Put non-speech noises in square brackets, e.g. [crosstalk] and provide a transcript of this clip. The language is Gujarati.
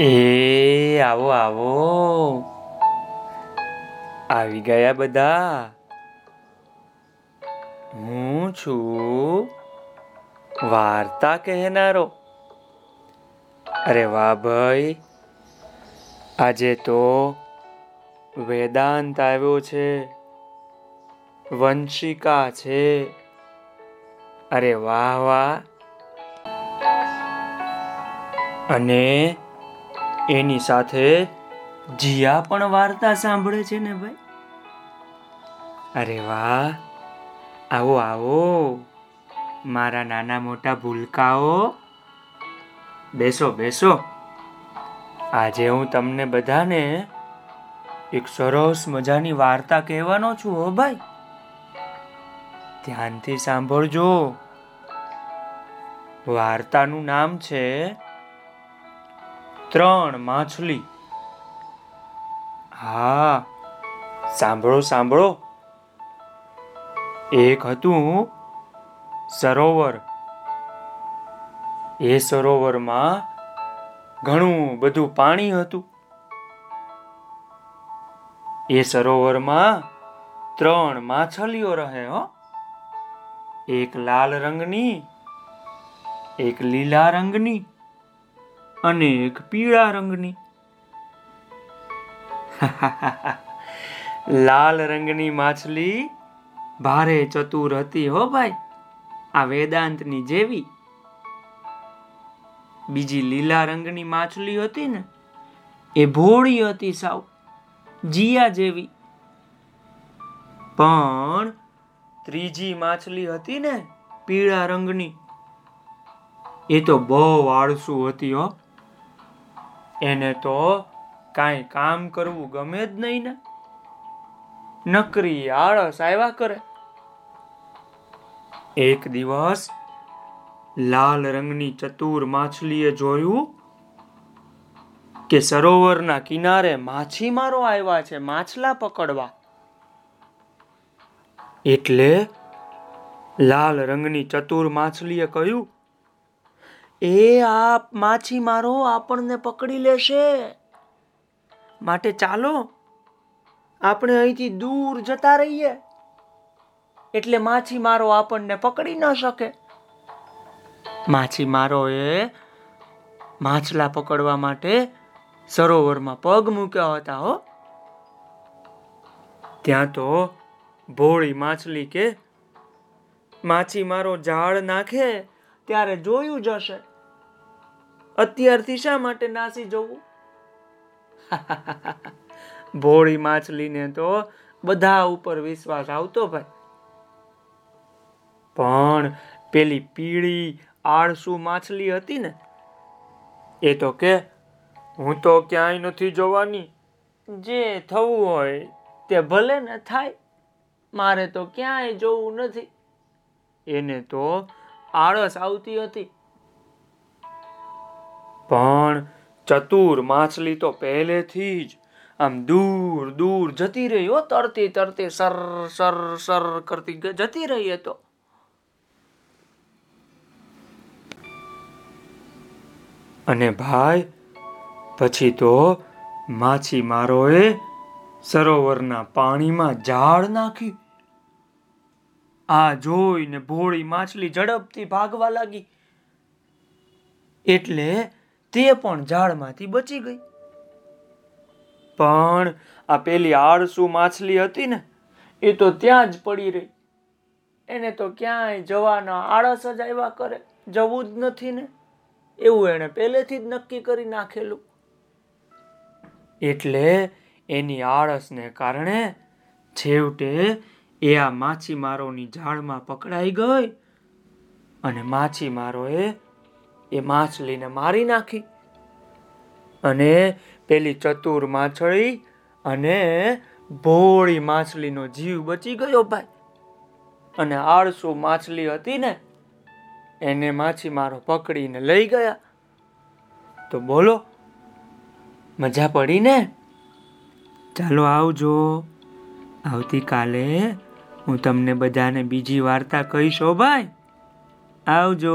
એ, આવો આવો. આવી ગયા બધા. હું છું વાર્તા કહેનારો. અરે વાહ ભાઈ. આજે તો વેદાંત આવ્યો છે. વંશિકા છે. અરે વાહ વાહ. અને એની સાથે જીયા પણ વાર્તા સાંભળે છે ને ભાઈ? અરે વાહ! આવો આવો! મારા નાના મોટા ભૂલકાઓ! બેસો બેસો! આજે હું તમને બધાને એક સરસ મજાની વાર્તા કહેવાનો છું હો ભાઈ. ધ્યાનથી સાંભળજો. વાર્તાનું નામ છે ત્રણ માછલી. હા, સાંભળો સાંભળો. એક હતું સરોવર. એ સરોવરમાં ઘણું બધું પાણી હતું. એ સરોવરમાં ત્રણ માછલીઓ રહે, હો. એક લાલ રંગની, એક લીલા રંગની. અને એક પીળા રંગની. [laughs] લાલ રંગની માછલી ભારે ચતુર હતી હો ભાઈ. આ વેદાંતની જેવી. બીજી લીલા રંગની માછલી હતી ને, એ ભોળી હતી સાવ, જીયા જેવી. પણ ત્રીજી માછલી હતી ને, પીળા રંગની, એ તો બહુ આળસુ હતી હો. એને તો કાંઈ કામ કરવું ગમે જ નહીં ને. નકરી આળસ આવ્યા કરે. એક દિવસ લાલ રંગની ચતુર માછલીએ જોયું કે સરોવરના કિનારે માછીમારો આવ્યા છે માછલા પકડવા. એટલે લાલ રંગની ચતુર માછલીએ કહ્યું એ આ માછીમારો આપણને પકડી લેશે. માટે ચાલો, આપણે અહીંથી દૂર જતા રહીએ. એટલે માછીમારો આપણને પકડી ન શકે. માછીમારોએ માછલા પકડવા માટે સરોવરમાં પગ મૂક્યા હતા, હો. ત્યાં તો ભોળી માછલી કે માછીમારો ઝાડ નાખે, ત્યારે જોયું જશે અત્યારથી શા માટે નાસી જવું? [laughs] ભોળી માછલીને તો બધા ઉપર વિશ્વાસ આવતો ભાઈ. પણ પેલી પીળી, આળસુ માછલી હતી ને, એ તો કે, હું તો ક્યાંય નથી જોવાની. જે થવું હોય તે ભલે ને થાય, મારે તો ક્યાંય જોવું નથી. એને તો આળસ આવતી હતી. ચતુર માછલી તો પહેલેથી જ આમ દૂર દૂર જતી રહી હો, તરતી તરતી, સર સર સર કરતી જતી રહી તો. અને ભાઈ, પછી તો માછીમારોએ સરોવરના પાણીમાં ઝાડ નાખી. આ જોઈને ભોળી માછલી ઝડપથી ભાગવા લાગી. એટલે તે પણ ઝાડમાંથી બચી ગઈ. પણ આ પેલી આળસુ માછલી હતી ને, એ તો ત્યાં જ પડી રહી. એને તો ક્યાંય જવાના આળસ જ આવ્યા કરે, જવું જ નથી ને. એવું એણે પહેલેથી જ નક્કી કરી નાખેલું. એટલે એની આળસને કારણે છેવટે એ આ માછીમારોની ઝાડમાં પકડાઈ ગઈ અને માછીમારોએ એ માછલીને મારી નાખી. અને પેલી ચતુર માછળી અને ભોળી માછલીનો જીવ બચી ગયો ભાઈ. અને આળસુ માછલી હતી ને, એને માછીમારો પકડીને લઈ ગયા. તો બોલો, મજા પડી ને? ચાલો આવજો. આવતીકાલે હું તમને બધાને બીજી વાર્તા કહીશો ભાઈ. આવજો.